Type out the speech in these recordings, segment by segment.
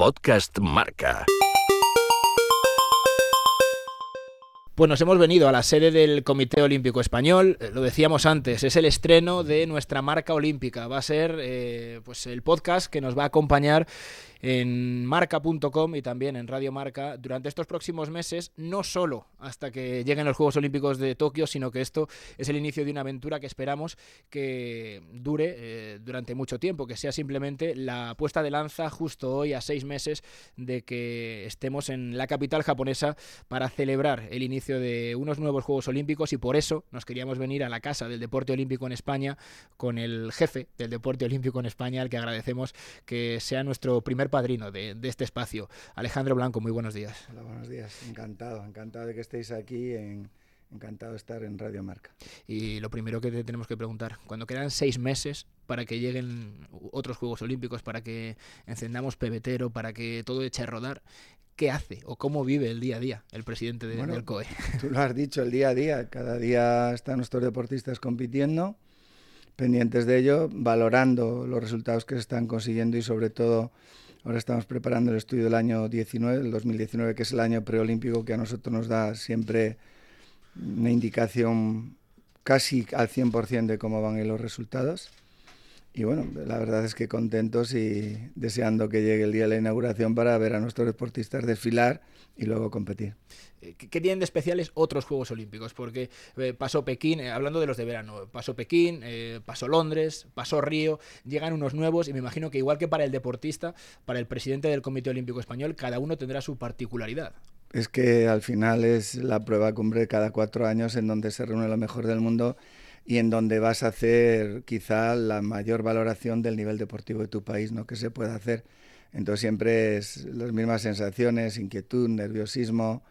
Podcast Marca. Pues nos hemos venido a la sede del Comité Olímpico Español. Eh, lo decíamos antes, es el estreno de nuestra marca olímpica. Va a ser eh, pues el podcast que nos va a acompañar en marca.com y también en Radio Marca durante estos próximos meses, no solo hasta que lleguen los Juegos Olímpicos de Tokio, sino que esto es el inicio de una aventura que esperamos que dure eh, durante mucho tiempo, que sea simplemente la puesta de lanza justo hoy a seis meses de que estemos en la capital japonesa para celebrar el inicio de unos nuevos Juegos Olímpicos y por eso nos queríamos venir a la casa del deporte olímpico en España con el jefe del deporte olímpico en España, al que agradecemos que sea nuestro primer padrino de, este espacio. Alejandro Blanco, muy buenos días. Hola, buenos días. Encantado, encantado de que estéis aquí. Encantado de estar en Radio Marca. Y lo primero que te tenemos que preguntar, cuando quedan seis meses para que lleguen otros Juegos Olímpicos, para que encendamos pebetero, para que todo eche a rodar, ¿qué hace o cómo vive el día a día el presidente de, del COE? Tú lo has dicho, el día a día. Cada día están nuestros deportistas compitiendo, pendientes de ello, valorando los resultados que se están consiguiendo y sobre todo Ahora estamos preparando el estudio del año 19, el 2019, que es el año preolímpico que a nosotros nos da siempre una indicación casi al 100% de cómo van los resultados. Y bueno, la verdad es que contentos y deseando que llegue el día de la inauguración para ver a nuestros deportistas desfilar y luego competir. Eh, ¿Qué tienen de especiales otros Juegos Olímpicos? Porque eh, pasó Pekín, eh, hablando de los de verano, pasó Pekín, pasó Londres, pasó Río, llegan unos nuevos y me imagino que igual que para el deportista, para el presidente del Comité Olímpico Español, cada uno tendrá su particularidad. Es que al final es la prueba cumbre cada cuatro años en donde se reúne lo mejor del mundo y en donde vas a hacer quizá la mayor valoración del nivel deportivo de tu país, ¿no? que se puede hacer. Entonces siempre es las mismas sensaciones, inquietud, nerviosismo,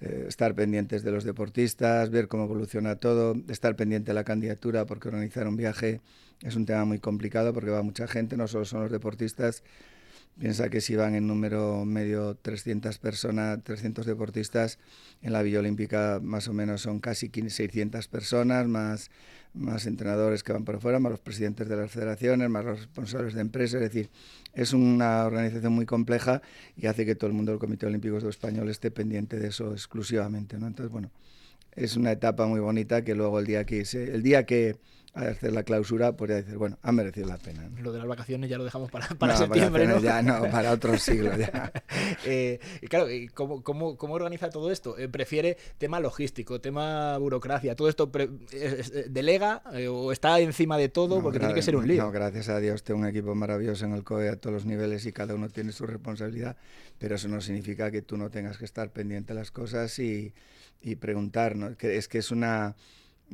eh, estar pendientes de los deportistas, ver cómo evoluciona todo, estar pendiente de la candidatura, porque organizar un viaje es un tema muy complicado porque va mucha gente, no solo son los deportistas, Piensa que si van en número medio 300 personas, 300 deportistas, en la Villa Olímpica más o menos son casi 600 personas, más, más entrenadores que van por fuera, más los presidentes de las federaciones, más los responsables de empresas. Es decir, es una organización muy compleja y hace que todo el mundo del Comité Olímpico Español esté pendiente de eso exclusivamente. ¿no? Entonces, bueno, es una etapa muy bonita que luego el día que, se, el día que hacer la clausura, podría decir, bueno, ha merecido la pena. Lo de las vacaciones ya lo dejamos para, para septiembre, ¿no? Ya no, para otro siglo ya. eh, y claro, ¿cómo, cómo, cómo organiza todo esto? Eh, ¿Prefiere tema logístico, tema burocracia? ¿Todo esto delega eh, o está encima de todo? porque tiene que ser un lío. No, gracias a Dios tengo un equipo maravilloso en el COE a todos los niveles y cada uno tiene su responsabilidad, pero eso no significa que tú no tengas que estar pendiente de las cosas y, y preguntar, ¿no? que es que es una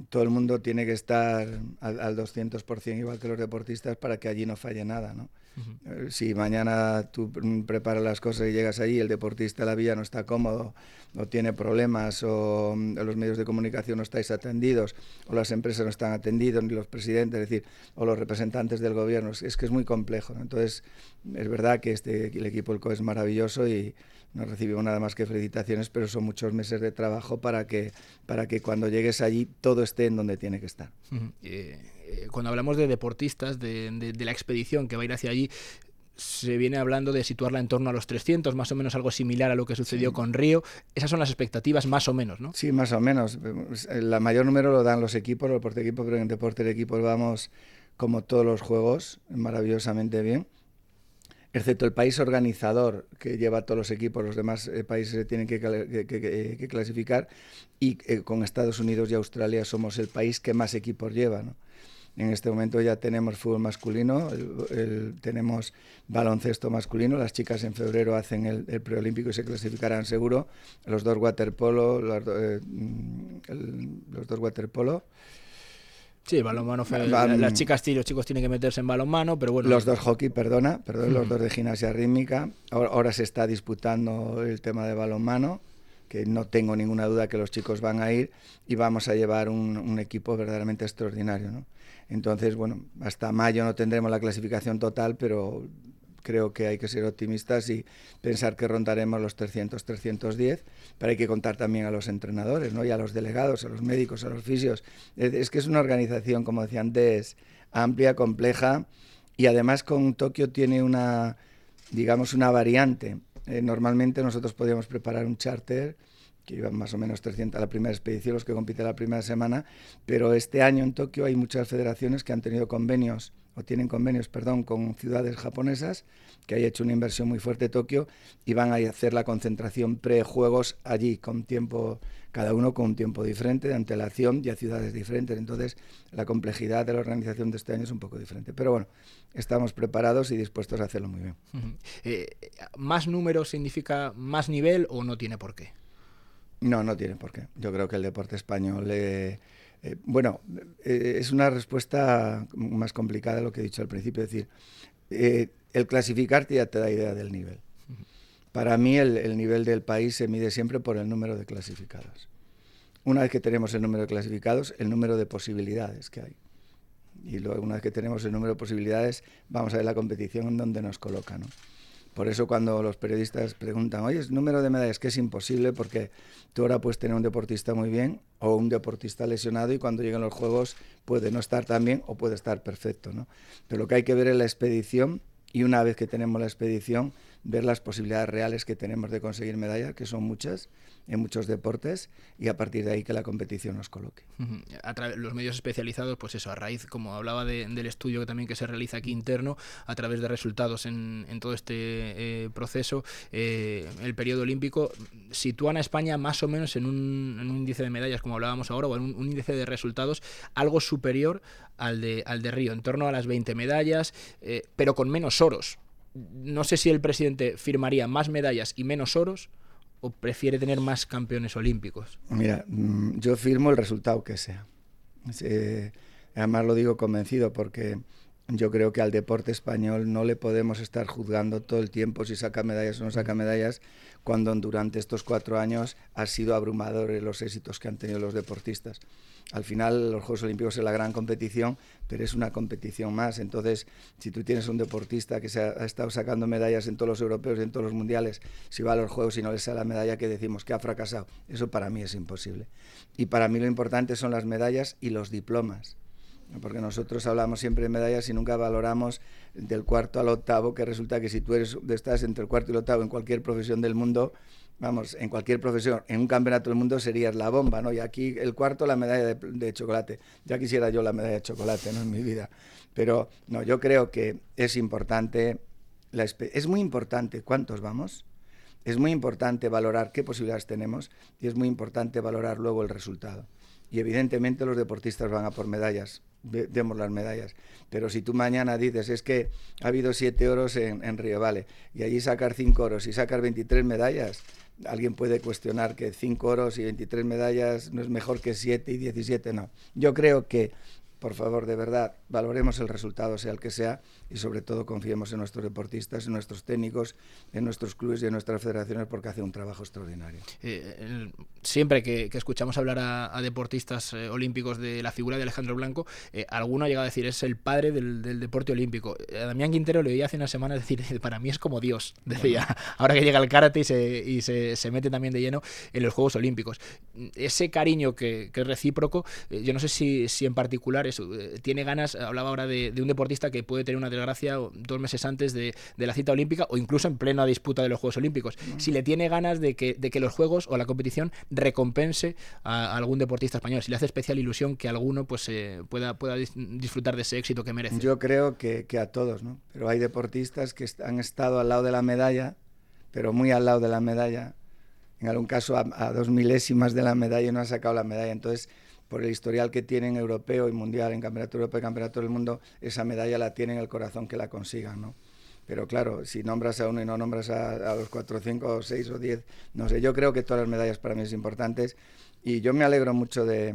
todo el mundo tiene que estar al, al 200% igual que los deportistas para que allí no falle nada, ¿no? Eh, si mañana tú preparas las cosas y llegas allí, el deportista de la villa no está cómodo, o tiene problemas, o mm, los medios de comunicación no estáis atendidos, o las empresas no están atendidos, ni los presidentes, es decir, o los representantes del gobierno, es que es muy complejo. Entonces, es verdad que este, el equipo del CO es maravilloso y no recibimos nada más que felicitaciones, pero son muchos meses de trabajo para que, para que cuando llegues allí todo esté en donde tiene que estar. Eh, cuando hablamos de deportistas, de, la expedición que va a ir hacia allí, se viene hablando de situarla en torno a los 300, más o menos algo similar a lo que sucedió con Río. Esas son las expectativas más o menos, ¿no? Sí, más o menos. El mayor número lo dan los equipos, los deporte equipo, pero en deporte de equipos vamos como todos los juegos, maravillosamente bien. Excepto el país organizador que lleva todos los equipos, los demás eh, países se tienen que, que, clasificar y eh, con Estados Unidos y Australia somos el país que más equipos lleva. En este momento ya tenemos fútbol masculino, tenemos baloncesto masculino, las chicas en febrero hacen el, preolímpico y se clasificarán seguro, los dos waterpolo, los, eh, mm, los dos waterpolo. Sí, balonmano, las chicas y los chicos tienen que meterse en balonmano, pero bueno. Los dos hockey, perdona, perdón, los dos de gimnasia rítmica. ahora, se está disputando el tema de balonmano que no tengo ninguna duda que los chicos van a ir y vamos a llevar un, equipo verdaderamente extraordinario. ¿no? Entonces, bueno, hasta mayo no tendremos la clasificación total, pero creo que hay que ser optimistas y pensar que rondaremos los 300, 310, pero hay que contar también a los entrenadores, ¿no? y a los delegados, a los médicos, a los fisios. Es, que es una organización, como decía antes, amplia, compleja, y además con Tokio tiene una digamos, una variante. Eh, normalmente nosotros podíamos preparar un charter que iban más o menos 300 a la primera expedición, los que compiten la primera semana, pero este año en Tokio hay muchas federaciones que han tenido convenios, o tienen convenios, perdón, con ciudades japonesas, que hay hecho una inversión muy fuerte Tokio, y van a hacer la concentración pre-juegos allí, con tiempo, cada uno con un tiempo diferente, de antelación y a ciudades diferentes. Entonces, la complejidad de la organización de este año es un poco diferente. Pero bueno, estamos preparados y dispuestos a hacerlo muy bien. Eh, ¿Más números significa más nivel o no tiene por qué? No, no tiene por qué. Yo creo que el deporte español, eh, eh, bueno, eh, es una respuesta más complicada de lo que he dicho al principio. Es decir, el clasificarte ya te da idea del nivel. Para mí el, el, nivel del país se mide siempre por el número de clasificados. Una vez que tenemos el número de clasificados, el número de posibilidades que hay. Y luego, una vez que tenemos el número de posibilidades, vamos a ver la competición en donde nos coloca. ¿no? Por eso cuando los periodistas preguntan, oye, es número de medallas, que es imposible porque tú ahora puedes tener un deportista muy bien o un deportista lesionado y cuando lleguen los juegos puede no estar tan bien o puede estar perfecto. ¿no? Pero lo que hay que ver es la expedición y una vez que tenemos la expedición, ver las posibilidades reales que tenemos de conseguir medallas, que son muchas en muchos deportes, y a partir de ahí que la competición nos coloque. A través los medios especializados, pues eso, a raíz, como hablaba del estudio que también que se realiza aquí interno, a través de resultados en, todo este eh, proceso, eh, el periodo olímpico, sitúan a España más o menos en un, índice de medallas, como hablábamos ahora, o en un, índice de resultados algo superior al de, al de Río, en torno a las 20 medallas, eh, pero con menos oros no sé si el presidente firmaría más medallas y menos oros o prefiere tener más campeones olímpicos. Mira, mm, yo firmo el resultado que sea. además lo digo convencido porque yo creo que al deporte español no le podemos estar juzgando todo el tiempo si saca medallas o no saca medallas, cuando durante estos cuatro años ha sido abrumador los éxitos que han tenido los deportistas. Al final los Juegos Olímpicos es la gran competición, pero es una competición más. Entonces, si tú tienes un deportista que se ha, estado sacando medallas en todos los europeos y en todos los mundiales, si va a los Juegos y no le sale la medalla que decimos que ha fracasado, eso para mí es imposible. Y para mí lo importante son las medallas y los diplomas porque nosotros hablamos siempre de medallas y nunca valoramos del cuarto al octavo, que resulta que si tú eres, estás entre el cuarto y el octavo en cualquier profesión del mundo, vamos, en cualquier profesión, en un campeonato del mundo serías la bomba, ¿no? Y aquí el cuarto, la medalla de, chocolate. Ya quisiera yo la medalla de chocolate, ¿no? En mi vida. Pero, no, yo creo que es importante, la es muy importante cuántos vamos, es muy importante valorar qué posibilidades tenemos y es muy importante valorar luego el resultado. Y evidentemente los deportistas van a por medallas, demos las medallas. Pero si tú mañana dices, es que ha habido siete oros en, Río Vale, y allí sacar cinco oros y sacar 23 medallas, alguien puede cuestionar que cinco oros y 23 medallas no es mejor que siete y 17, no. Yo creo que por favor, de verdad, valoremos el resultado, sea el que sea, y sobre todo confiemos en nuestros deportistas, en nuestros técnicos, en nuestros clubes y en nuestras federaciones, porque hacen un trabajo extraordinario. Eh, siempre que, escuchamos hablar a, deportistas eh, olímpicos de la figura de Alejandro Blanco, eh, alguno ha llegado a decir, es el padre del, deporte olímpico. A Damián Quintero le oí hace una semana decir, para mí es como Dios, decía, ahora que llega el karate y, se, y se, se, mete también de lleno en los Juegos Olímpicos. Ese cariño que, que es recíproco, yo no sé si, si en particular eh, tiene ganas, hablaba ahora de, un deportista que puede tener una desgracia dos meses antes de, la cita olímpica o incluso en plena disputa de los Juegos Olímpicos. Si le tiene ganas de que, de que los Juegos o la competición recompense a, algún deportista español, si le hace especial ilusión que alguno pues eh, pueda, pueda disfrutar de ese éxito que merece. Yo creo que, a todos, ¿no? Pero hay deportistas que han estado al lado de la medalla, pero muy al lado de la medalla, en algún caso a, a dos milésimas de la medalla y no ha sacado la medalla. Entonces, por el historial que tienen europeo y mundial en Campeonato Europeo y Campeonato del Mundo, esa medalla la tienen en el corazón que la consigan, ¿no? Pero claro, si nombras a uno y no nombras a, los cuatro, cinco, seis o diez, no sé, yo creo que todas las medallas para mí son importantes y yo me alegro mucho de,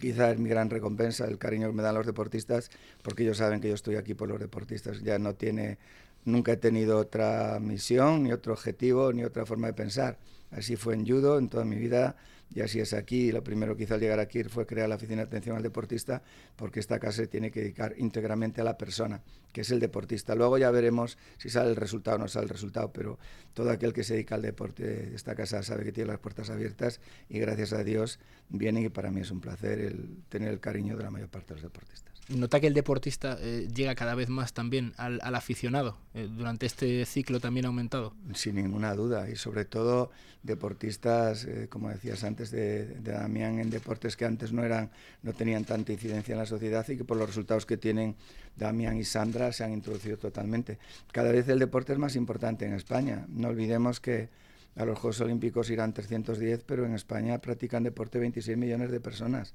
quizás es mi gran recompensa, el cariño que me dan los deportistas, porque ellos saben que yo estoy aquí por los deportistas, ya no tiene, nunca he tenido otra misión, ni otro objetivo, ni otra forma de pensar. Así fue en judo, en toda mi vida, y así es aquí. Lo primero que hice al llegar aquí fue crear la oficina de atención al deportista, porque esta casa se tiene que dedicar íntegramente a la persona, que es el deportista. Luego ya veremos si sale el resultado o no sale el resultado, pero todo aquel que se dedica al deporte de esta casa sabe que tiene las puertas abiertas y gracias a Dios vienen y para mí es un placer el tener el cariño de la mayor parte de los deportistas. ¿Nota que el deportista eh, llega cada vez más también al, aficionado? Eh, durante este ciclo también ha aumentado. Sin ninguna duda, y sobre todo deportistas, eh, como decías antes, de, de, Damián, en deportes que antes no, eran, no tenían tanta incidencia en la sociedad y que por los resultados que tienen Damián y Sandra se han introducido totalmente. Cada vez el deporte es más importante en España. No olvidemos que a los Juegos Olímpicos irán 310, pero en España practican deporte 26 millones de personas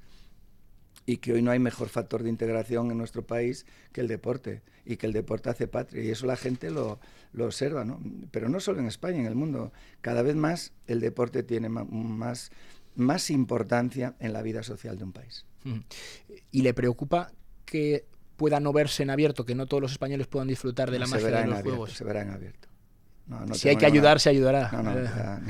y que hoy no hay mejor factor de integración en nuestro país que el deporte y que el deporte hace patria y eso la gente lo, lo observa, ¿no? Pero no solo en España, en el mundo. Cada vez más el deporte tiene más, más importancia en la vida social de un país. ¿Y le preocupa que pueda no verse en abierto, que no todos los españoles puedan disfrutar de la magia de los juegos? Se verá en abierto. si hay que ayudar, se ayudará.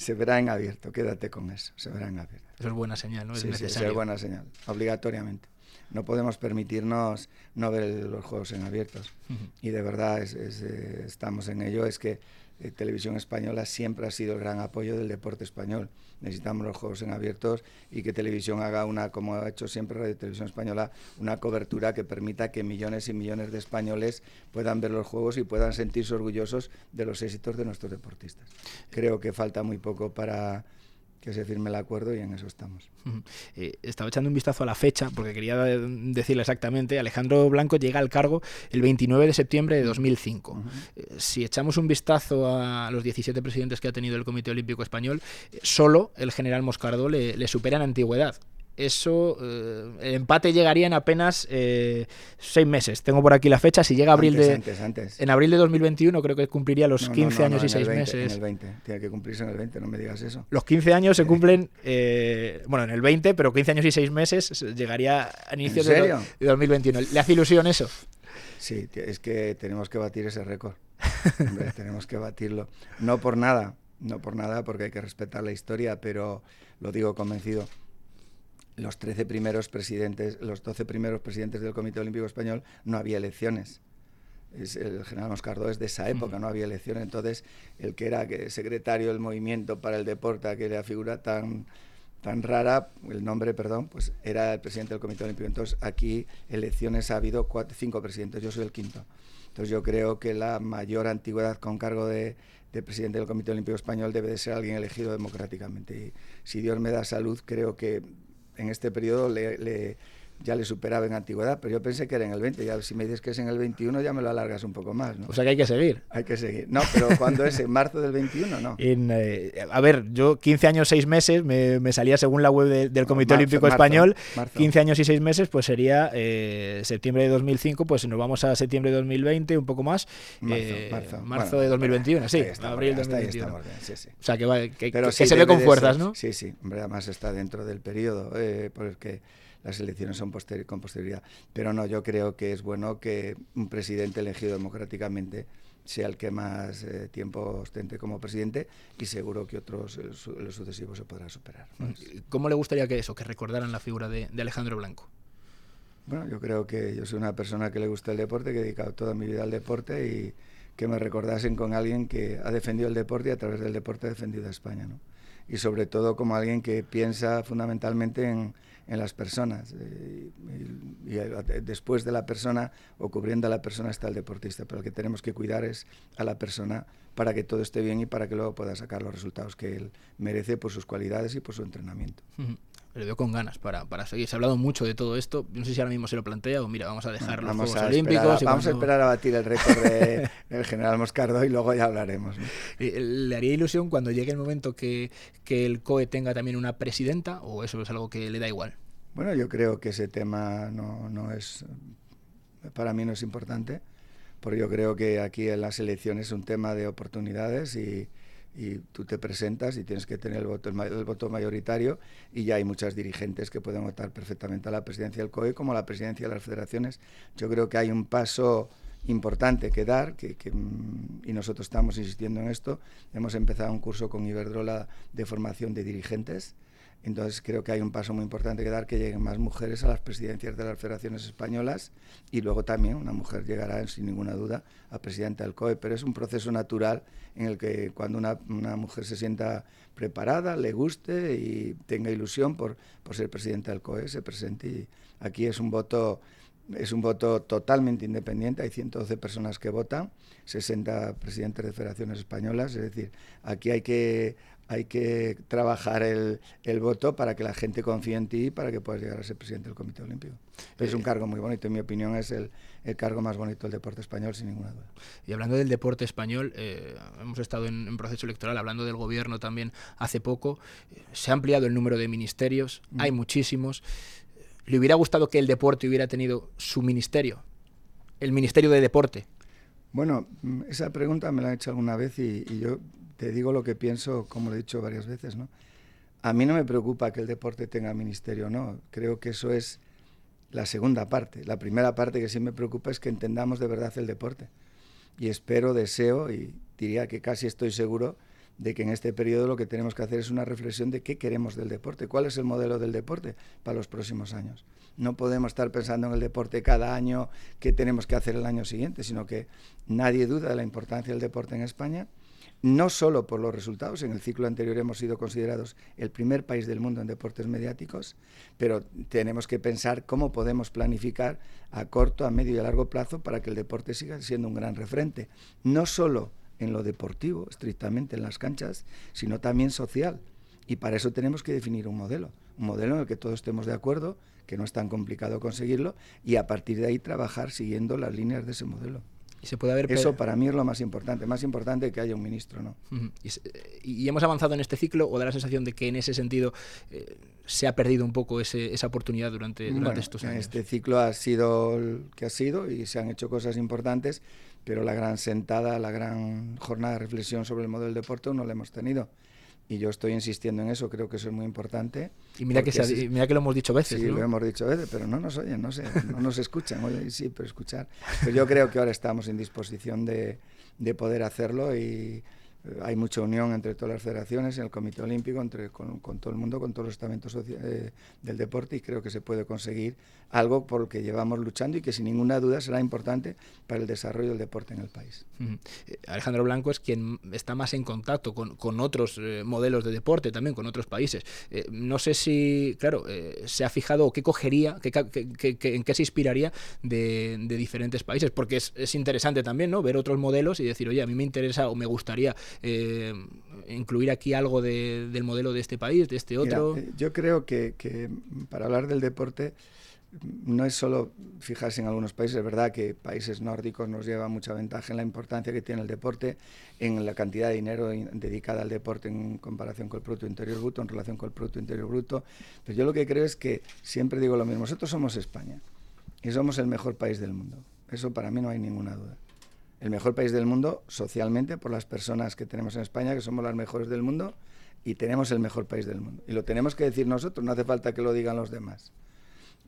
se verá en abierto, quédate con eso, se verá en abierto. Eso es buena señal, ¿no? Es sí, sí, es buena señal, obligatoriamente. No podemos permitirnos no ver los juegos en abiertos. Y de verdad eh, estamos en ello. Es que eh, Televisión Española siempre ha sido el gran apoyo del deporte español. Necesitamos los juegos en abiertos y que Televisión haga una, como ha hecho siempre Radio Televisión Española, una cobertura que permita que millones y millones de españoles puedan ver los juegos y puedan sentirse orgullosos de los éxitos de nuestros deportistas. Creo que falta muy poco para que se firme el acuerdo y en eso estamos. Eh, estaba echando un vistazo a la fecha, porque quería decirle exactamente, Alejandro Blanco llega al cargo el 29 de septiembre de 2005. Eh, si echamos un vistazo a los 17 presidentes que ha tenido el Comité Olímpico Español, eh, solo el general Moscardó le, le supera en antigüedad eso, eh, el empate llegaría en apenas eh, seis meses. Tengo por aquí la fecha. Si llega abril de. En abril de 2021, creo que cumpliría los 15 años y seis meses. En el 20. Tiene que cumplirse en el 20, no me digas eso. Los 15 años se cumplen, eh, bueno, en el 20, pero 15 años y seis meses llegaría a inicios de, de 2021. ¿Le hace ilusión eso? Sí, es que tenemos que batir ese récord. tenemos que batirlo. No por nada, no por nada, porque hay que respetar la historia, pero lo digo convencido los 13 primeros presidentes, los 12 primeros presidentes del Comité Olímpico Español no había elecciones. Es, el general Moscardó es de esa época, no había elecciones. Entonces, el que era secretario del movimiento para el deporte, que era figura tan, tan rara, el nombre, perdón, pues era el presidente del Comité Olímpico. Entonces, aquí elecciones ha habido cinco presidentes, yo soy el quinto. Entonces, yo creo que la mayor antigüedad con cargo de, de presidente del Comité Olímpico Español debe de ser alguien elegido democráticamente. Y si Dios me da salud, creo que en este periodo le, ya le superaba en antigüedad, pero yo pensé que era en el 20. Ya si me dices que es en el 21, ya me lo alargas un poco más. ¿no? O sea que hay que seguir. Hay que seguir. No, pero ¿cuándo es? ¿En marzo del 21? No. Eh, a ver, yo 15 años, 6 meses, me, salía según la web del Comité Olímpico Español, 15 años y 6 meses, pues sería eh, septiembre de 2005, pues nos vamos a septiembre de 2020, un poco más. Marzo, eh, de 2021, sí, abril de 2021. sí, sí. O sea que, que, se ve con fuerzas, ¿no? Sí, sí, hombre, además está dentro del periodo, porque las elecciones son con posterioridad. Pero no, yo creo que es bueno que un presidente elegido democráticamente sea el que más eh, tiempo ostente como presidente y seguro que otros, los sucesivos, se podrán superar. ¿Cómo le gustaría que eso, que recordaran la figura de, Alejandro Blanco? Bueno, yo creo que yo soy una persona que le gusta el deporte, que he dedicado toda mi vida al deporte y que me recordasen con alguien que ha defendido el deporte y a través del deporte ha defendido a España. ¿no? Y sobre todo como alguien que piensa fundamentalmente en, en las personas. Eh, y, después de la persona o cubriendo a la persona está el deportista, pero lo que tenemos que cuidar es a la persona para que todo esté bien y para que luego pueda sacar los resultados que él merece por sus cualidades y por su entrenamiento le veo con ganas para, para seguir. Se ha hablado mucho de todo esto. No sé si ahora mismo se lo plantea o mira, vamos a dejar los Juegos Olímpicos. vamos a esperar a batir el récord del general Moscardo y luego ya hablaremos. ¿Le haría ilusión cuando llegue el momento que, que el COE tenga también una presidenta o eso es algo que le da igual? Bueno, yo creo que ese tema no, no es, para mí no es importante, porque yo creo que aquí en las elecciones es un tema de oportunidades y, tú te presentas y tienes que tener el voto, el, voto mayoritario y ya hay muchas dirigentes que pueden votar perfectamente a la presidencia del COE como a la presidencia de las federaciones. Yo creo que hay un paso importante que dar que, mm, y nosotros estamos insistiendo en esto. Hemos empezado un curso con Iberdrola de formación de dirigentes Entonces creo que hay un paso muy importante que dar, que lleguen más mujeres a las presidencias de las federaciones españolas y luego también una mujer llegará sin ninguna duda a presidenta del COE, pero es un proceso natural en el que cuando una, mujer se sienta preparada, le guste y tenga ilusión por, ser presidenta del COE, se presente y aquí es un voto es un voto totalmente independiente, hay 112 personas que votan, 60 presidentes de federaciones españolas, es decir, aquí hay que, hay que trabajar el, voto para que la gente confíe en ti y para que puedas llegar a ser presidente del Comité Olímpico. es un eh, cargo muy bonito, en mi opinión es el, cargo más bonito del deporte español, sin ninguna duda. Y hablando del deporte español, eh, hemos estado en, proceso electoral, hablando del gobierno también hace poco, eh, se ha ampliado el número de ministerios, mm. hay muchísimos. ¿Le hubiera gustado que el deporte hubiera tenido su ministerio? El Ministerio de Deporte. Bueno, mm, esa pregunta me la han hecho alguna vez y, y yo te digo lo que pienso, como lo he dicho varias veces, ¿no? A mí no me preocupa que el deporte tenga ministerio, no. Creo que eso es la segunda parte. La primera parte que sí me preocupa es que entendamos de verdad el deporte. Y espero, deseo y diría que casi estoy seguro de que en este periodo lo que tenemos que hacer es una reflexión de qué queremos del deporte, cuál es el modelo del deporte para los próximos años. No podemos estar pensando en el deporte cada año, qué tenemos que hacer el año siguiente, sino que nadie duda de la importancia del deporte en España no solo por los resultados, en el ciclo anterior hemos sido considerados el primer país del mundo en deportes mediáticos, pero tenemos que pensar cómo podemos planificar a corto, a medio y a largo plazo para que el deporte siga siendo un gran referente, no solo en lo deportivo, estrictamente en las canchas, sino también social. Y para eso tenemos que definir un modelo, un modelo en el que todos estemos de acuerdo, que no es tan complicado conseguirlo, y a partir de ahí trabajar siguiendo las líneas de ese modelo. Y se puede haber Eso para mí es lo más importante, más importante que haya un ministro, ¿no? y, hemos avanzado en este ciclo o da la sensación de que en ese sentido eh, se ha perdido un poco esa oportunidad durante, durante estos años. Este ciclo ha sido el que ha sido y se han hecho cosas importantes, pero la gran sentada, la gran jornada de reflexión sobre el modelo del deporte no la hemos tenido y yo estoy insistiendo en eso, creo que eso es muy importante. Y mira que, mira que lo hemos dicho veces. Sí, lo hemos dicho veces, pero no nos oyen, no sé, no nos escuchan. Oye, sí, pero escuchar. Pero yo creo que ahora estamos en disposición de, de poder hacerlo y eh, hay mucha unión entre todas las federaciones, en el Comité Olímpico, entre, con, todo el mundo, con todos los estamentos eh, del deporte y creo que se puede conseguir algo por lo que llevamos luchando y que sin ninguna duda será importante para el desarrollo del deporte en el país. Eh, Alejandro Blanco es quien está más en contacto con, otros modelos de deporte, también con otros países. no sé si, claro, se ha fijado o qué cogería, en qué se inspiraría de, diferentes países, porque es, es interesante también ¿no? ver otros modelos y decir, oye, a mí me interesa o me gustaría eh, incluir aquí algo del modelo de este país, de este otro? Eh, yo creo que, para hablar del deporte no es solo fijarse en algunos países, es verdad que países nórdicos nos llevan mucha ventaja en la importancia que tiene el deporte, en la cantidad de dinero dedicada al deporte en comparación con el Producto Interior Bruto, en relación con el Producto Interior Bruto. Pero yo lo que creo es que siempre digo lo mismo, nosotros somos España y somos el mejor país del mundo. Eso para mí no hay ninguna duda el mejor país del mundo socialmente por las personas que tenemos en España, que somos las mejores del mundo y tenemos el mejor país del mundo. Y lo tenemos que decir nosotros, no hace falta que lo digan los demás.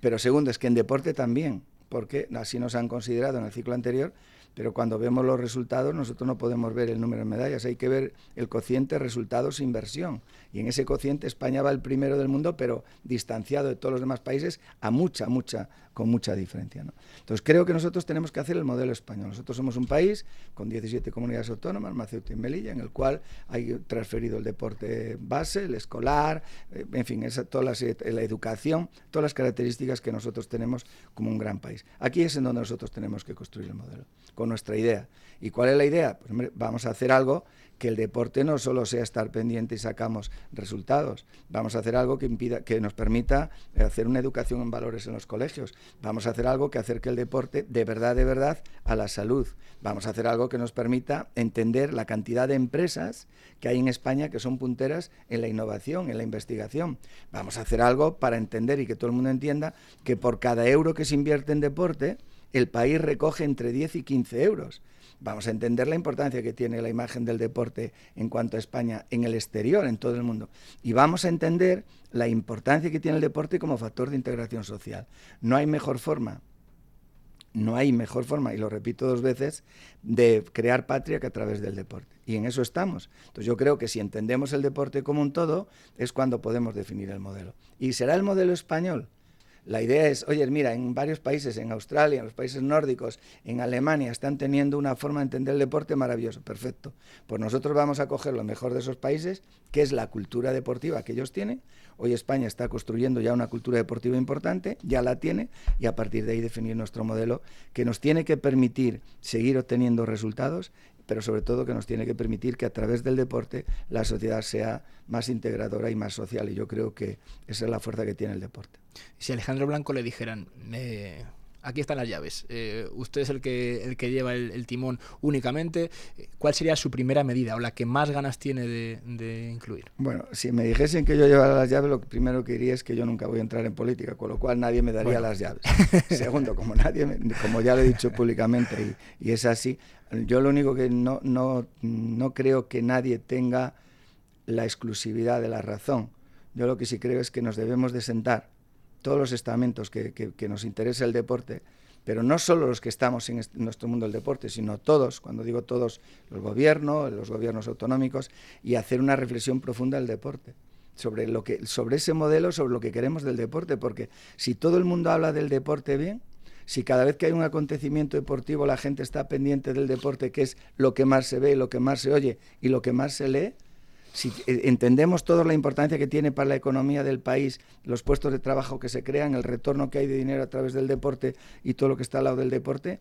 Pero segundo, es que en deporte también, porque así nos han considerado en el ciclo anterior, pero cuando vemos los resultados nosotros no podemos ver el número de medallas, hay que ver el cociente resultados-inversión. Y en ese cociente España va el primero del mundo, pero distanciado de todos los demás países a mucha, mucha, con mucha diferencia. ¿no? Entonces creo que nosotros tenemos que hacer el modelo español. Nosotros somos un país con 17 comunidades autónomas, Maceuta y Melilla, en el cual hay transferido el deporte base, el escolar, eh, en fin, esa, toda la educación, todas las características que nosotros tenemos como un gran país. Aquí es en donde nosotros tenemos que construir el modelo nuestra idea. ¿Y cuál es la idea? Pues vamos a hacer algo que el deporte no solo sea estar pendiente y sacamos resultados. Vamos a hacer algo que impida, que nos permita hacer una educación en valores en los colegios. Vamos a hacer algo que acerque el deporte de verdad, de verdad a la salud. Vamos a hacer algo que nos permita entender la cantidad de empresas que hay en España que son punteras en la innovación, en la investigación. Vamos a hacer algo para entender y que todo el mundo entienda que por cada euro que se invierte en deporte, el país recoge entre 10 y 15 euros. Vamos a entender la importancia que tiene la imagen del deporte en cuanto a España en el exterior, en todo el mundo. Y vamos a entender la importancia que tiene el deporte como factor de integración social. No hay mejor forma no hay mejor forma, y lo repito dos veces, de crear patria que a través del deporte. Y en eso estamos. Entonces yo creo que si entendemos el deporte como un todo, es cuando podemos definir el modelo. ¿Y será el modelo español? La idea es, oye, mira, en varios países, en Australia, en los países nórdicos, en Alemania, están teniendo una forma de entender el deporte maravilloso, perfecto. Pues nosotros vamos a coger lo mejor de esos países, que es la cultura deportiva que ellos tienen. Hoy España está construyendo ya una cultura deportiva importante, ya la tiene, y a partir de ahí definir nuestro modelo que nos tiene que permitir seguir obteniendo resultados pero sobre todo que nos tiene que permitir que a través del deporte la sociedad sea más integradora y más social. Y yo creo que esa es la fuerza que tiene el deporte. Si Alejandro Blanco le dijeran, aquí están las llaves, eh, usted es el que, el que lleva el, timón únicamente, ¿cuál sería su primera medida o la que más ganas tiene de, incluir? Bueno, si me dijesen que yo llevara las llaves, lo primero que diría es que yo nunca voy a entrar en política, con lo cual nadie me daría las llaves. Segundo, como, nadie como ya lo he dicho públicamente y, y es así, yo lo único que no, no, no creo que nadie tenga la exclusividad de la razón. Yo lo que sí creo es que nos debemos de sentar todos los estamentos que, nos interesa el deporte, pero no solo los que estamos en, nuestro mundo del deporte, sino todos, cuando digo todos, los gobiernos, los gobiernos autonómicos, y hacer una reflexión profunda del deporte. Sobre, lo que, sobre ese modelo, sobre lo que queremos del deporte, porque si todo el mundo habla del deporte bien, si cada vez que hay un acontecimiento deportivo la gente está pendiente del deporte, que es lo que más se ve, lo que más se oye y lo que más se lee, si eh, entendemos toda la importancia que tiene para la economía del país, los puestos de trabajo que se crean, el retorno que hay de dinero a través del deporte y todo lo que está al lado del deporte,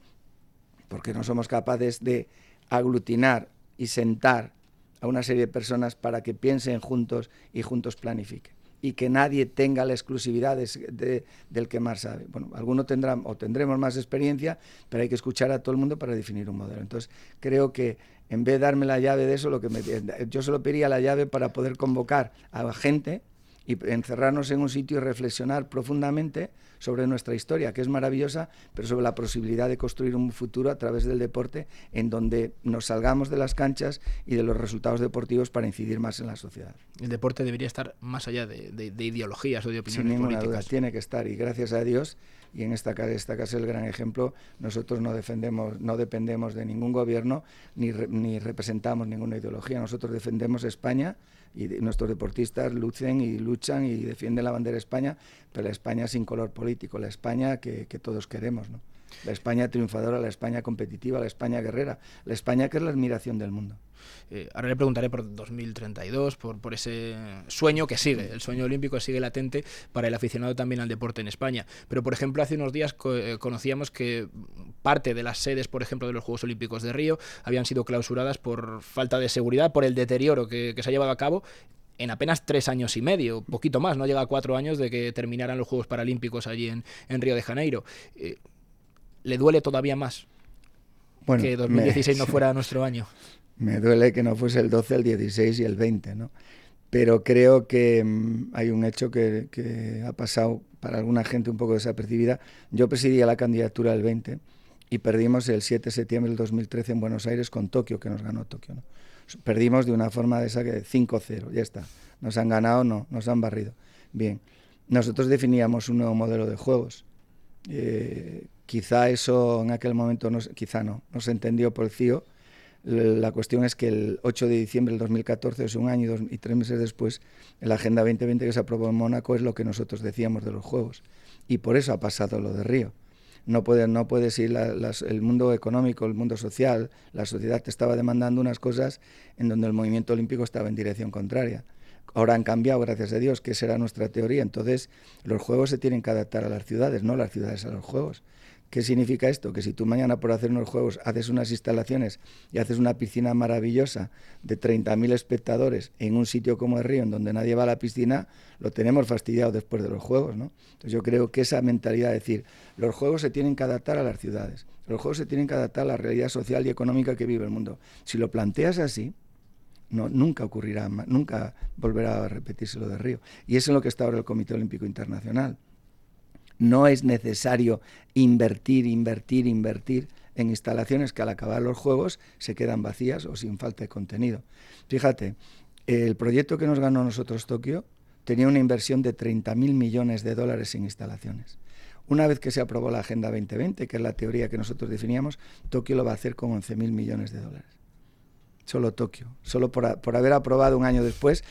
porque no somos capaces de aglutinar y sentar a una serie de personas para que piensen juntos y juntos planifiquen y que nadie tenga la exclusividad de, del que más sabe. Bueno, algunos tendrán o tendremos más experiencia, pero hay que escuchar a todo el mundo para definir un modelo. Entonces, creo que en vez de darme la llave de eso, lo que me, yo solo pediría la llave para poder convocar a gente y encerrarnos en un sitio y reflexionar profundamente sobre nuestra historia, que es maravillosa, pero sobre la posibilidad de construir un futuro a través del deporte en donde nos salgamos de las canchas y de los resultados deportivos para incidir más en la sociedad. El deporte debería estar más allá de, ideologías o de opiniones Sin ninguna duda, tiene que estar y gracias a Dios y en esta, esta casa el gran ejemplo, nosotros no, defendemos, no dependemos de ningún gobierno ni, ni representamos ninguna ideología, nosotros defendemos España y nuestros deportistas lucen y luchan y defienden la bandera de España, pero la España sin color político, la España que, todos queremos, ¿no? La España triunfadora, la España competitiva, la España guerrera, la España que es la admiración del mundo. Eh, ahora le preguntaré por 2032, por, por ese sueño que sigue, el sueño olímpico sigue latente para el aficionado también al deporte en España. Pero, por ejemplo, hace unos días eh, conocíamos que parte de las sedes, por ejemplo, de los Juegos Olímpicos de Río habían sido clausuradas por falta de seguridad, por el deterioro que, se ha llevado a cabo en apenas tres años y medio, poquito más, no llega a cuatro años de que terminaran los Juegos Paralímpicos allí en, Río de Janeiro. Eh, ¿Le duele todavía más que 2016 no fuera nuestro año? Me duele que no fuese el 12, el 16 y el 20, ¿no? Pero creo que mm, hay un hecho que, ha pasado para alguna gente un poco desapercibida. Yo presidía la candidatura del 20 y perdimos el 7 de septiembre del 2013 en Buenos Aires con Tokio, que nos ganó Tokio. ¿no? Perdimos de una forma de esa que 5-0, ya está. Nos han ganado, no, nos han barrido. Bien, nosotros definíamos un nuevo modelo de juegos. Eh, quizá eso en aquel momento, no, quizá no, no se entendió por el CIO la cuestión es que el 8 de diciembre del 2014, es un año y, tres meses después, la Agenda 2020 que se aprobó en Mónaco es lo que nosotros decíamos de los Juegos. Y por eso ha pasado lo de Río. No puede, no puede ir el mundo económico, el mundo social, la sociedad te estaba demandando unas cosas en donde el movimiento olímpico estaba en dirección contraria. Ahora han cambiado, gracias a Dios, que será nuestra teoría. Entonces, los juegos se tienen que adaptar a las ciudades, no las ciudades a los juegos. ¿Qué significa esto? Que si tú mañana por hacer unos juegos haces unas instalaciones y haces una piscina maravillosa de 30.000 espectadores en un sitio como el río, en donde nadie va a la piscina, lo tenemos fastidiado después de los juegos, ¿no? Entonces yo creo que esa mentalidad de decir, los juegos se tienen que adaptar a las ciudades, los juegos se tienen que adaptar a la realidad social y económica que vive el mundo. Si lo planteas así, no, nunca ocurrirá, nunca volverá a repetirse lo de Río. Y eso es lo que está ahora el Comité Olímpico Internacional no es necesario invertir, invertir, invertir en instalaciones que al acabar los juegos se quedan vacías o sin falta de contenido. Fíjate, el proyecto que nos ganó nosotros Tokio tenía una inversión de 30.000 millones de dólares en instalaciones. Una vez que se aprobó la Agenda 2020, que es la teoría que nosotros definíamos, Tokio lo va a hacer con 11.000 millones de dólares. Solo Tokio. Solo por, por haber aprobado un año después,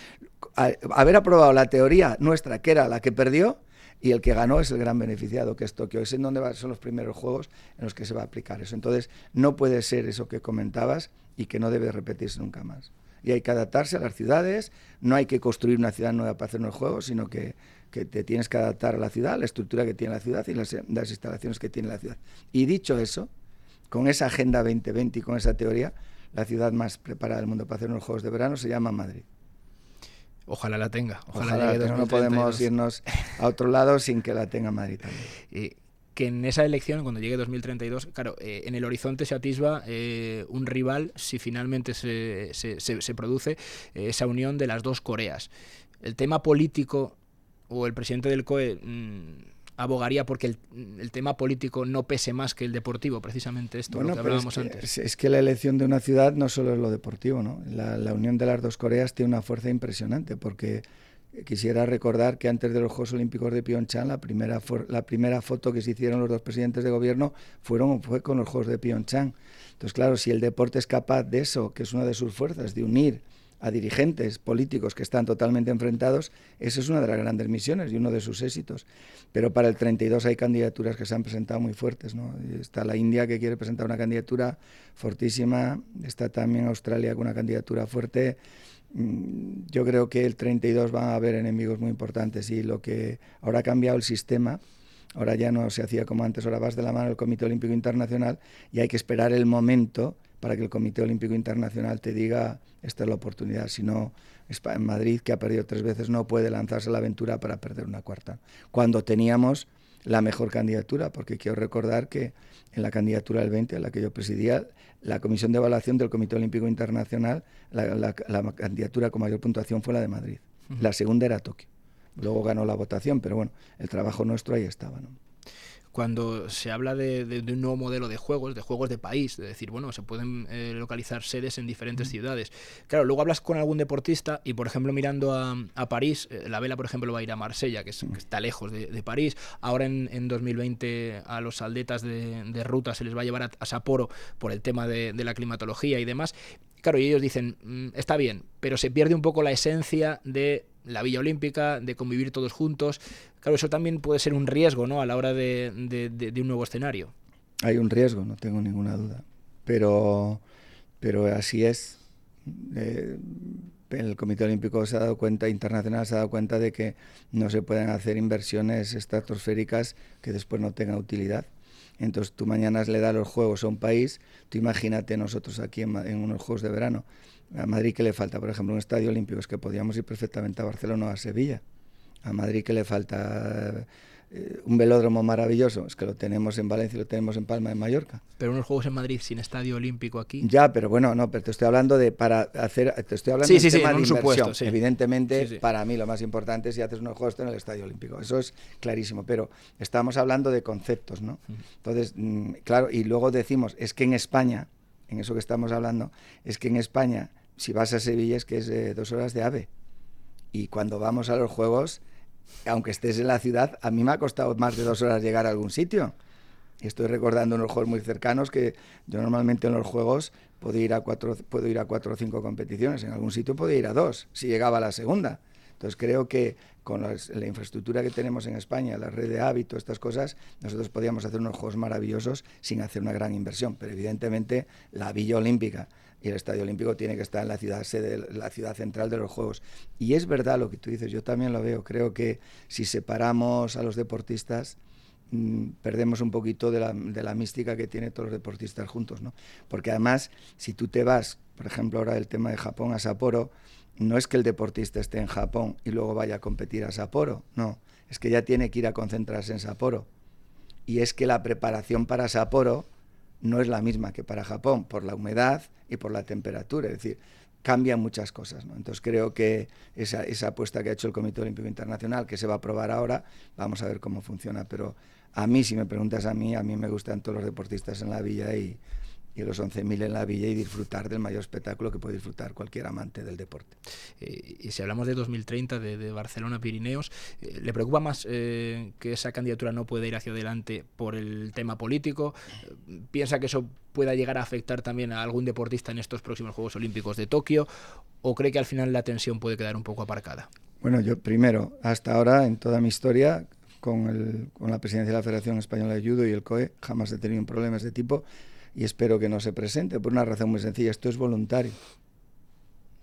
haber aprobado la teoría nuestra, que era la que perdió, y el que ganó es el gran beneficiado, que es Tokio. Es en donde son los primeros juegos en los que se va a aplicar eso. Entonces, no puede ser eso que comentabas y que no debe repetirse nunca más. Y hay que adaptarse a las ciudades, no hay que construir una ciudad nueva para hacer unos juegos, sino que, que te tienes que adaptar a la ciudad, a la estructura que tiene la ciudad y las, las instalaciones que tiene la ciudad. Y dicho eso, con esa Agenda 2020 y con esa teoría, la ciudad más preparada del mundo para hacer unos juegos de verano se llama Madrid. Ojalá la tenga. Ojalá, no podemos irnos a otro lado sin que la tenga Madrid también. Y que en esa elección, cuando llegue 2032, claro, eh, en el horizonte se atisba eh, un rival si finalmente se, se, se, produce eh, esa unión de las dos Coreas. El tema político o el presidente del COE... Mm, abogaría porque el, tema político no pese más que el deportivo, precisamente esto, lo que hablábamos es que, antes. Es que la elección de una ciudad no solo es lo deportivo, ¿no? La, unión de las dos Coreas tiene una fuerza impresionante porque quisiera recordar que antes de los Juegos Olímpicos de Pyeongchang, la primera, la primera foto que se hicieron los dos presidentes de gobierno fueron, fue con los Juegos de Pyeongchang. Entonces, claro, si el deporte es capaz de eso, que es una de sus fuerzas, de unir a dirigentes políticos que están totalmente enfrentados, esa es una de las grandes misiones y uno de sus éxitos. Pero para el 32 hay candidaturas que se han presentado muy fuertes. ¿no? Está la India que quiere presentar una candidatura fortísima, está también Australia con una candidatura fuerte. Mm, yo creo que el 32 van a haber enemigos muy importantes y lo que ahora ha cambiado el sistema, ahora ya no se hacía como antes, ahora vas de la mano del Comité Olímpico Internacional y hay que esperar el momento para que el Comité Olímpico Internacional te diga esta es la oportunidad. Si no, en Madrid, que ha perdido tres veces, no puede lanzarse a la aventura para perder una cuarta. Cuando teníamos la mejor candidatura, porque quiero recordar que en la candidatura del 20, a la que yo presidía, la Comisión de Evaluación del Comité Olímpico Internacional, la, candidatura con mayor puntuación fue la de Madrid. La segunda era Tokio. Luego ganó la votación, pero bueno, el trabajo nuestro ahí estaba. ¿no? Cuando se habla de, un nuevo modelo de juegos, de juegos de país, de decir, bueno, se pueden eh, localizar sedes en diferentes ciudades. Claro, luego hablas con algún deportista y, por ejemplo, mirando a, París, eh, la vela, por ejemplo, va a ir a Marsella, que, está lejos de, París. Ahora en, 2020 a los atletas de, ruta se les va a llevar a, Sapporo por el tema de, la climatología y demás. Claro, y ellos dicen, mm, está bien, pero se pierde un poco la esencia de la Villa Olímpica, de convivir todos juntos. Claro, eso también puede ser un riesgo ¿no? a la hora de, un nuevo escenario. Hay un riesgo, no tengo ninguna duda. Pero, pero así es. Eh, el Comité Olímpico se ha dado cuenta, internacional se ha dado cuenta de que no se pueden hacer inversiones estratosféricas que después no tengan utilidad. Entonces tú mañana le das los juegos a un país, tú imagínate nosotros aquí en unos juegos de verano, a Madrid que le falta, por ejemplo, un estadio olímpico, es que podíamos ir perfectamente a Barcelona o a Sevilla. A Madrid que le falta eh, un velódromo maravilloso, es que lo tenemos en Valencia, lo tenemos en Palma, en Mallorca. Pero unos Juegos en Madrid sin estadio olímpico aquí. Ya, pero bueno, no, pero te estoy hablando de para hacer, te estoy hablando de tema de inversión. Evidentemente, para mí lo más importante es si haces unos Juegos en el estadio olímpico. Eso es clarísimo, pero estamos hablando de conceptos, ¿no? Entonces, mm, claro, y luego decimos, es que en España, en eso que estamos hablando, es que en España si vas a Sevilla es que es dos horas de ave. Y cuando vamos a los juegos, aunque estés en la ciudad, a mí me ha costado más de dos horas llegar a algún sitio. Estoy recordando unos juegos muy cercanos que yo normalmente en los juegos puedo ir a cuatro, puedo ir a cuatro o cinco competiciones. En algún sitio puedo ir a dos, si llegaba la segunda. Entonces creo que con la infraestructura que tenemos en España, la red de hábitos, estas cosas, nosotros podíamos hacer unos juegos maravillosos sin hacer una gran inversión. Pero evidentemente la Villa Olímpica y el Estadio Olímpico tiene que estar en la ciudad sede, la ciudad central de los Juegos. Y es verdad lo que tú dices, yo también lo veo. Creo que si separamos a los deportistas, mm, perdemos un poquito de la, de la, mística que tienen todos los deportistas juntos, ¿no? Porque además, si tú te vas, por ejemplo, ahora el tema de Japón a Sapporo, no es que el deportista esté en Japón y luego vaya a competir a Sapporo, no, es que ya tiene que ir a concentrarse en Sapporo. Y es que la preparación para Sapporo no es la misma que para Japón por la humedad y por la temperatura, es decir, cambian muchas cosas. ¿no? Entonces creo que esa, esa apuesta que ha hecho el Comité Olímpico Internacional, que se va a aprobar ahora, vamos a ver cómo funciona. Pero a mí, si me preguntas a mí, a mí me gustan todos los deportistas en la villa y, y los 11.000 en la villa y disfrutar del mayor espectáculo que puede disfrutar cualquier amante del deporte. Eh, y si hablamos de 2030, de, Barcelona-Pirineos, eh, ¿le preocupa más que esa candidatura no pueda ir hacia adelante por el tema político? ¿Piensa que eso pueda llegar a afectar también a algún deportista en estos próximos Juegos Olímpicos de Tokio? ¿O cree que al final la tensión puede quedar un poco aparcada? Bueno, yo primero, hasta ahora en toda mi historia, con, el, con la presidencia de la Federación Española de Judo y el COE, jamás he tenido un problema de tipo y espero que no se presente por una razón muy sencilla. Esto es voluntario.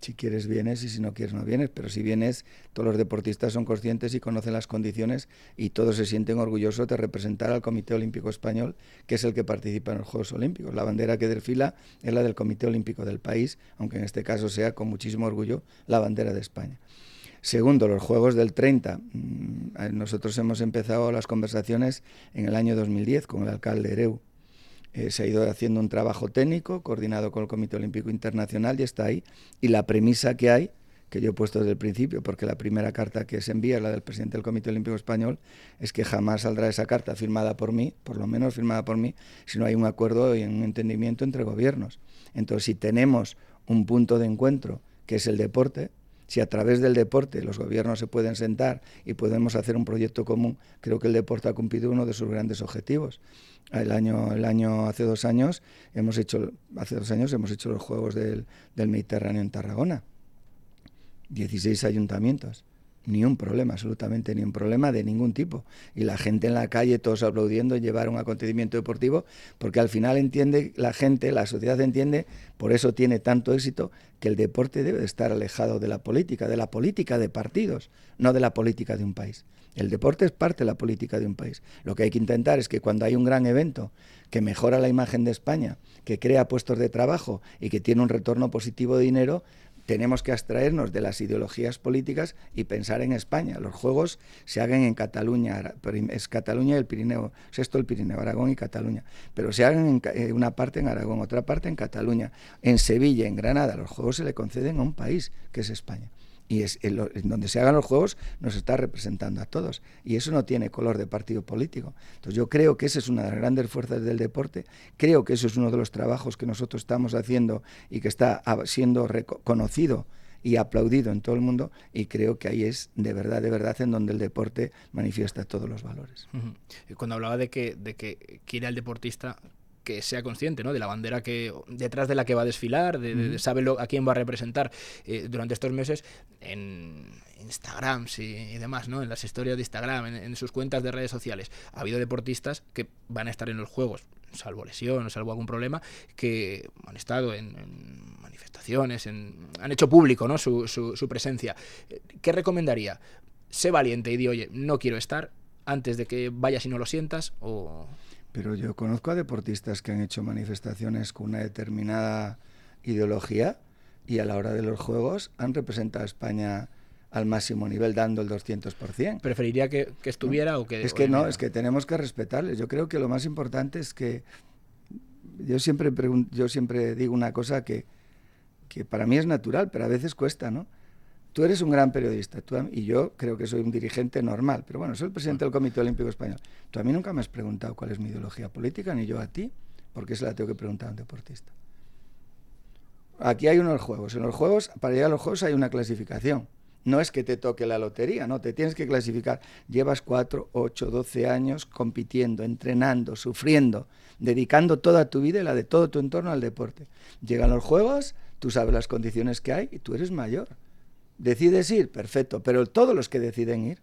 Si quieres vienes y si no quieres no vienes, pero si vienes, todos los deportistas son conscientes y conocen las condiciones y todos se sienten orgullosos de representar al Comité Olímpico Español, que es el que participa en los Juegos Olímpicos. La bandera que desfila es la del Comité Olímpico del país, aunque en este caso sea con muchísimo orgullo la bandera de España. Segundo, los Juegos del 30. Mm, nosotros hemos empezado las conversaciones en el año 2010 con el alcalde Ereu. Eh, se ha ido haciendo un trabajo técnico coordinado con el Comité Olímpico Internacional y está ahí. Y la premisa que hay, que yo he puesto desde el principio, porque la primera carta que se envía, la del presidente del Comité Olímpico Español, es que jamás saldrá esa carta firmada por mí, por lo menos firmada por mí, si no hay un acuerdo y un entendimiento entre gobiernos. Entonces, si tenemos un punto de encuentro, que es el deporte, si a través del deporte los gobiernos se pueden sentar y podemos hacer un proyecto común, creo que el deporte ha cumplido uno de sus grandes objetivos. El año, el año hace dos años hemos hecho, hace dos años hemos hecho los Juegos del, del Mediterráneo en Tarragona. 16 ayuntamientos ni un problema, absolutamente ni un problema de ningún tipo. Y la gente en la calle, todos aplaudiendo, llevar un acontecimiento deportivo, porque al final entiende la gente, la sociedad entiende, por eso tiene tanto éxito, que el deporte debe estar alejado de la política, de la política de partidos, no de la política de un país. El deporte es parte de la política de un país. Lo que hay que intentar es que cuando hay un gran evento que mejora la imagen de España, que crea puestos de trabajo y que tiene un retorno positivo de dinero, tenemos que abstraernos de las ideologías políticas y pensar en España. Los juegos se hagan en Cataluña, es Cataluña y el Pirineo, sexto el Pirineo, Aragón y Cataluña, pero se hagan en eh, una parte en Aragón, otra parte en Cataluña, en Sevilla, en Granada. Los juegos se le conceden a un país, que es España y es en, donde se hagan los juegos nos está representando a todos y eso no tiene color de partido político. Entonces yo creo que esa es una de las grandes fuerzas del deporte, creo que eso es uno de los trabajos que nosotros estamos haciendo y que está siendo reconocido y aplaudido en todo el mundo y creo que ahí es de verdad, de verdad en donde el deporte manifiesta todos los valores. Cuando hablaba de que, de que quiere al deportista que sea consciente ¿no? de la bandera que detrás de la que va a desfilar, de, sabe a quién va a representar eh, durante estos meses en Instagram y, demás, ¿no? en las historias de Instagram, en, sus cuentas de redes sociales. Ha habido deportistas que van a estar en los Juegos, salvo lesión o salvo algún problema, que han estado en, manifestaciones, han hecho público ¿no? su, su, presencia. ¿Qué recomendaría? Sé valiente y di, oye, no quiero estar antes de que vayas y no lo sientas o... Pero yo conozco a deportistas que han hecho manifestaciones con una determinada ideología y a la hora de los Juegos han representado a España al máximo nivel dando el 200%. ¿Preferiría que, estuviera o que...? Es que no, es que tenemos que respetarles. Yo creo que lo más importante es que... Yo siempre, yo siempre digo una cosa que, que para mí es natural, pero a veces cuesta, ¿no? Tú eres un gran periodista y yo creo que soy un dirigente normal, pero bueno, soy el presidente del Comité Olímpico Español. Tú a mí nunca me has preguntado cuál es mi ideología política, ni yo a ti, porque se la tengo que preguntar a un deportista. Aquí hay unos juegos. En los juegos, para llegar a los juegos hay una clasificación. No es que te toque la lotería, no, te tienes que clasificar. Llevas 4, 8, 12 años compitiendo, entrenando, sufriendo, dedicando toda tu vida y la de todo tu entorno al deporte. Llegan los juegos, tú sabes las condiciones que hay y tú eres mayor ¿Decides ir? Perfecto, pero todos los que deciden ir,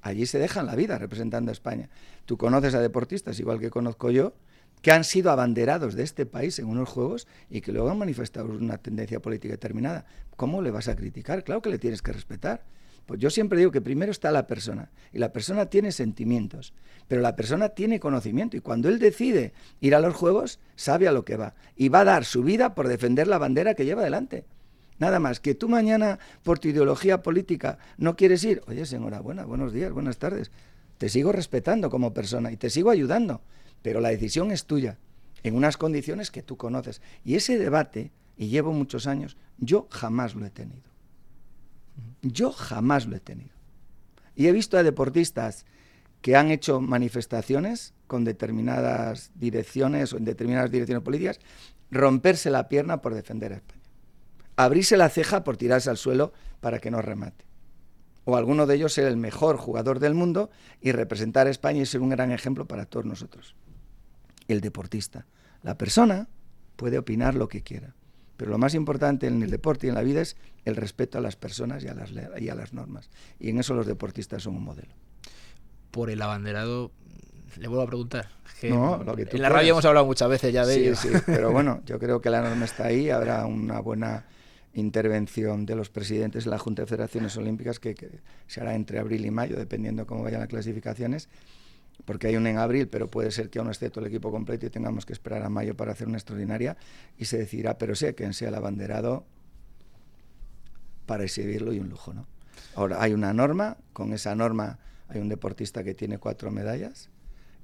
allí se dejan la vida representando a España. Tú conoces a deportistas, igual que conozco yo, que han sido abanderados de este país en unos juegos y que luego han manifestado una tendencia política determinada. ¿Cómo le vas a criticar? Claro que le tienes que respetar. Pues yo siempre digo que primero está la persona y la persona tiene sentimientos, pero la persona tiene conocimiento y cuando él decide ir a los juegos sabe a lo que va y va a dar su vida por defender la bandera que lleva adelante. Nada más, que tú mañana por tu ideología política no quieres ir. Oye, enhorabuena, buenos días, buenas tardes. Te sigo respetando como persona y te sigo ayudando, pero la decisión es tuya, en unas condiciones que tú conoces. Y ese debate, y llevo muchos años, yo jamás lo he tenido. Yo jamás lo he tenido. Y he visto a deportistas que han hecho manifestaciones con determinadas direcciones o en determinadas direcciones políticas, romperse la pierna por defender a España. Abrirse la ceja por tirarse al suelo para que no remate. O alguno de ellos ser el mejor jugador del mundo y representar a España y ser un gran ejemplo para todos nosotros. El deportista. La persona puede opinar lo que quiera. Pero lo más importante en el deporte y en la vida es el respeto a las personas y a las, y a las normas. Y en eso los deportistas son un modelo. Por el abanderado, le vuelvo a preguntar. no, lo que en la radio hemos hablado muchas veces ya de sí, ello. Sí, pero bueno, yo creo que la norma está ahí. Habrá una buena intervención de los presidentes de la Junta de Federaciones Olímpicas que, se hará entre abril y mayo, dependiendo cómo vayan las clasificaciones porque hay un en abril, pero puede ser que aún esté todo el equipo completo y tengamos que esperar a mayo para hacer una extraordinaria y se decidirá, pero sea quien sea el abanderado para exhibirlo y un lujo, ¿no? Ahora, hay una norma, con esa norma hay un deportista que tiene cuatro medallas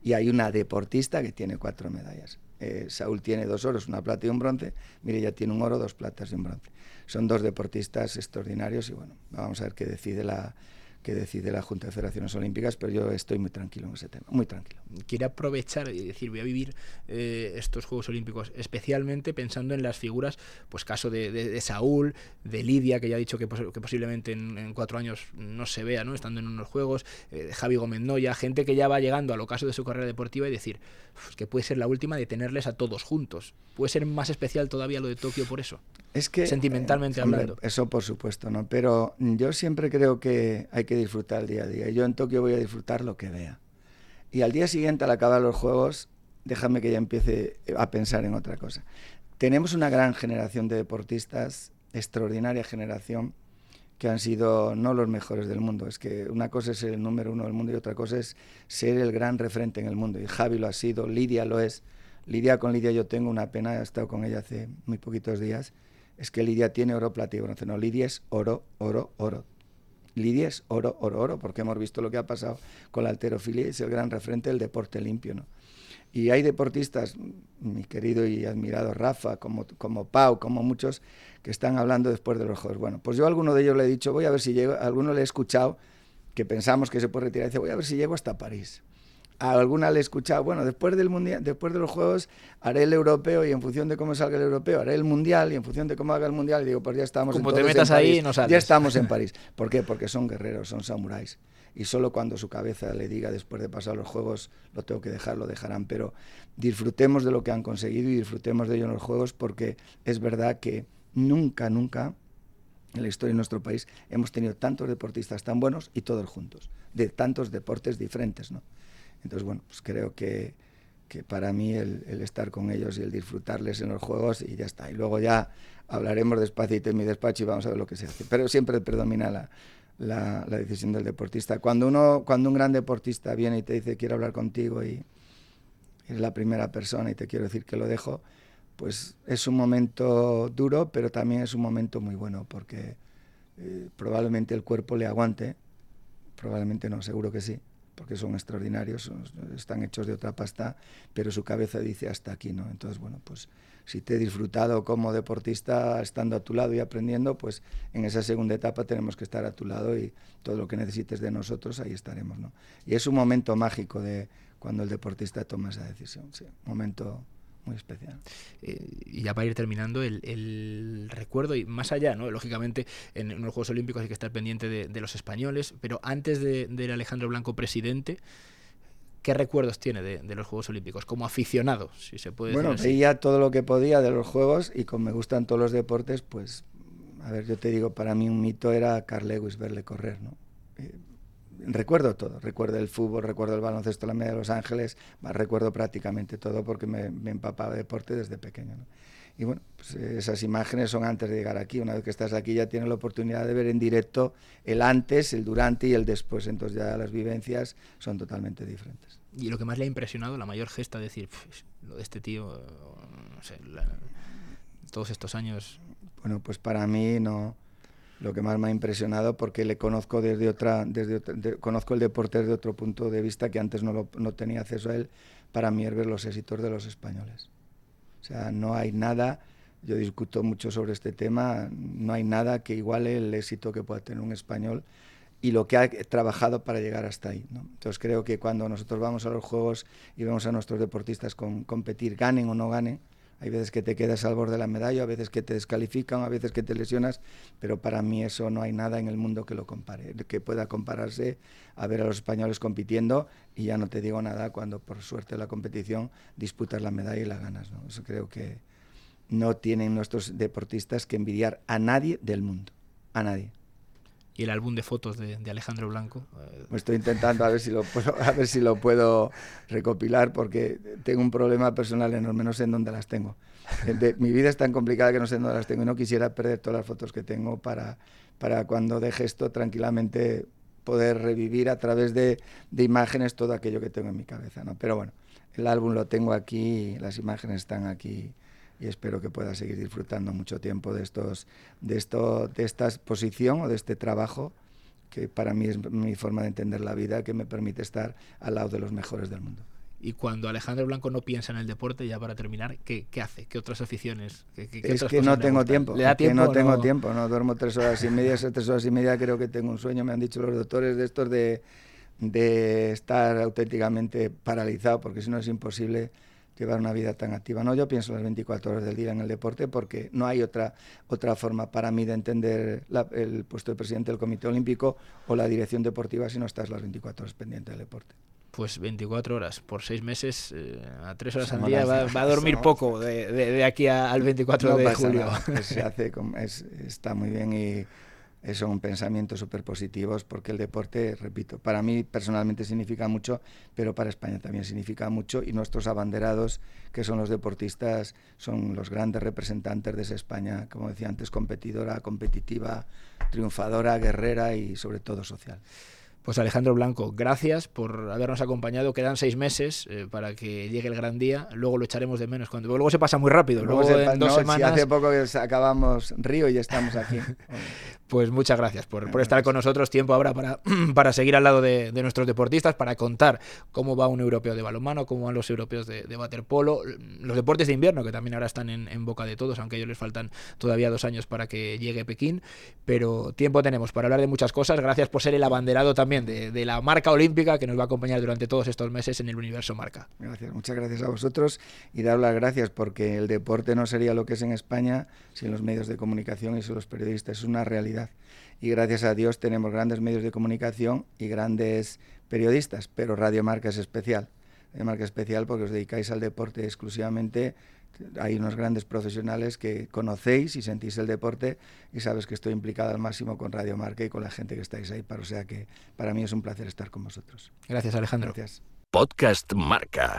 y hay una deportista que tiene cuatro medallas. Eh, Saúl tiene dos oros, una plata y un bronce, mire, ya tiene un oro, dos platas y un bronce. Son dos deportistas extraordinarios y bueno, vamos a ver qué decide la, que decide la Junta de Federaciones Olímpicas, pero yo estoy muy tranquilo en ese tema, muy tranquilo. Quiere aprovechar y decir, voy a vivir eh, estos Juegos Olímpicos, especialmente pensando en las figuras, pues caso de, Saúl, de Lidia, que ya ha dicho que, posiblemente en, cuatro años no se vea, ¿no? estando en unos Juegos, eh, de Javi Gómez Noya, gente que ya va llegando al ocaso de su carrera deportiva y decir, que puede ser la última de tenerles a todos juntos. Puede ser más especial todavía lo de Tokio por eso. Es que sentimentalmente eh, hablando. Eso por supuesto, ¿no? Pero yo siempre creo que hay que disfrutar el día a día. Yo en Tokio voy a disfrutar lo que vea. Y al día siguiente, al acabar los juegos, déjame que ya empiece a pensar en otra cosa. Tenemos una gran generación de deportistas, extraordinaria generación, que han sido no los mejores del mundo. Es que una cosa es ser el número uno del mundo y otra cosa es ser el gran referente en el mundo. Y Javi lo ha sido, Lidia lo es. Lidia con Lidia yo tengo una pena, he estado con ella hace muy poquitos días es que Lidia tiene oro, plata y bronce. No, Lidia es oro, oro, oro. Lidia es oro, oro, oro, porque hemos visto lo que ha pasado con la alterofilia y es el gran referente del deporte limpio. ¿no? Y hay deportistas, mi querido y admirado Rafa, como, como Pau, como muchos, que están hablando después de los Juegos. Bueno, pues yo a alguno de ellos le he dicho, voy a ver si llego, a alguno le he escuchado que pensamos que se puede retirar y dice, voy a ver si llego hasta París a alguna le he escuchado, bueno, después del mundial, después de los juegos haré el europeo y en función de cómo salga el europeo haré el mundial y en función de cómo haga el mundial y digo, pues ya estamos Como te metas ahí, no Ya estamos en París. ¿Por qué? Porque son guerreros, son samuráis. Y solo cuando su cabeza le diga después de pasar los juegos, lo tengo que dejar, lo dejarán. Pero disfrutemos de lo que han conseguido y disfrutemos de ello en los juegos porque es verdad que nunca, nunca en la historia de nuestro país hemos tenido tantos deportistas tan buenos y todos juntos, de tantos deportes diferentes, ¿no? Entonces, bueno, pues creo que, que para mí el, estar con ellos y el disfrutarles en los juegos y ya está. Y luego ya hablaremos despacito en mi despacho y vamos a ver lo que se hace. Pero siempre predomina la, la, decisión del deportista. Cuando, uno, cuando un gran deportista viene y te dice quiero hablar contigo y es la primera persona y te quiero decir que lo dejo, pues es un momento duro, pero también es un momento muy bueno porque eh, probablemente el cuerpo le aguante, probablemente no, seguro que sí porque son extraordinarios, están hechos de otra pasta, pero su cabeza dice hasta aquí, ¿no? Entonces, bueno, pues si te he disfrutado como deportista estando a tu lado y aprendiendo, pues en esa segunda etapa tenemos que estar a tu lado y todo lo que necesites de nosotros, ahí estaremos, ¿no? Y es un momento mágico de cuando el deportista toma esa decisión, sí, momento muy especial. Eh, y ya para ir terminando, el, recuerdo, y más allá, ¿no? lógicamente en, los Juegos Olímpicos hay que estar pendiente de, los españoles, pero antes de, de, Alejandro Blanco presidente, ¿qué recuerdos tiene de, los Juegos Olímpicos como aficionado, si se puede bueno, decir Bueno, veía todo lo que podía de los Juegos y como me gustan todos los deportes, pues, a ver, yo te digo, para mí un mito era Carl Lewis verle correr, ¿no? Eh, recuerdo todo, recuerdo el fútbol, recuerdo el baloncesto, la media de Los Ángeles, recuerdo prácticamente todo porque me, empapaba de deporte desde pequeño. Y bueno, pues esas imágenes son antes de llegar aquí. Una vez que estás aquí ya tienes la oportunidad de ver en directo el antes, el durante y el después. Entonces ya las vivencias son totalmente diferentes. Y lo que más le ha impresionado, la mayor gesta, de decir, lo de este tío, no sé, todos estos años. Bueno, pues para mí no lo que más me ha impresionado porque le conozco desde otra, desde conozco el deporte desde otro punto de vista que antes no, no tenía acceso a él, para mí es ver los éxitos de los españoles. O sea, no hay nada, yo discuto mucho sobre este tema, no hay nada que iguale el éxito que pueda tener un español y lo que ha trabajado para llegar hasta ahí. Entonces creo que cuando nosotros vamos a los Juegos y vemos a nuestros deportistas con, competir, ganen o no ganen, hay veces que te quedas al borde de la medalla, a veces que te descalifican, a veces que te lesionas, pero para mí eso no hay nada en el mundo que lo compare, que pueda compararse a ver a los españoles compitiendo y ya no te digo nada cuando por suerte la competición disputas la medalla y la ganas. ¿no? Eso creo que no tienen nuestros deportistas que envidiar a nadie del mundo, a nadie y el álbum de fotos de, Alejandro Blanco. Estoy intentando a ver si lo puedo, a ver si lo puedo recopilar porque tengo un problema personal enorme, no sé en dónde las tengo. mi vida es tan complicada que no sé en dónde las tengo y no quisiera perder todas las fotos que tengo para, para cuando deje esto tranquilamente poder revivir a través de, de, imágenes todo aquello que tengo en mi cabeza. ¿no? Pero bueno, el álbum lo tengo aquí, las imágenes están aquí y espero que pueda seguir disfrutando mucho tiempo de estos de esto de esta exposición o de este trabajo que para mí es mi forma de entender la vida que me permite estar al lado de los mejores del mundo. Y cuando Alejandro Blanco no piensa en el deporte, ya para terminar, ¿qué, qué hace? ¿Qué otras aficiones? ¿Qué, es que no tengo tiempo. ¿Le da tiempo. Que no, tengo tiempo, no duermo tres horas y media, esas tres horas y media creo que tengo un sueño, me han dicho los doctores de estos de, de estar auténticamente paralizado, porque si no es imposible llevar una vida tan activa. No, yo pienso las 24 horas del día en el deporte porque no hay otra, otra forma para mí de entender el puesto de presidente del Comité Olímpico o la dirección deportiva si no estás las 24 horas pendiente del deporte. Pues 24 horas por seis meses, eh, a tres horas al día, va, a dormir poco de, de, aquí al 24 de julio. Se hace, está muy bien y son pensamientos súper positivos porque el deporte, repito, para mí personalmente significa mucho, pero para España también significa mucho y nuestros abanderados, que son los deportistas, son los grandes representantes de esa España, como decía antes, competidora, competitiva, triunfadora, guerrera y sobre todo social. Pues Alejandro Blanco, gracias por habernos acompañado. Quedan seis meses eh, para que llegue el gran día. Luego lo echaremos de menos. Cuando, luego se pasa muy rápido. Luego, en dos semanas... hace poco que acabamos Río y estamos aquí. pues muchas gracias por, estar con nosotros. Tiempo ahora para, para seguir al lado de, nuestros deportistas, para contar cómo va un europeo de balonmano, cómo van los europeos de, de waterpolo, los deportes de invierno, que también ahora están en, en boca de todos, aunque a ellos les faltan todavía dos años para que llegue Pekín. Pero tiempo tenemos para hablar de muchas cosas. Gracias por ser el abanderado también de, la marca olímpica que nos va a acompañar durante todos estos meses en el universo marca. Gracias, muchas gracias a vosotros y dar las gracias porque el deporte no sería lo que es en España sin los medios de comunicación y sin los periodistas, es una realidad. Y gracias a Dios tenemos grandes medios de comunicación y grandes periodistas, pero Radio Marca es especial. Radio Marca es especial porque os dedicáis al deporte exclusivamente hay unos grandes profesionales que conocéis y sentís el deporte y sabes que estoy implicado al máximo con Radio Marca y con la gente que estáis ahí. Para, o sea que para mí es un placer estar con vosotros. Gracias, Alejandro. Gracias. Podcast Marca.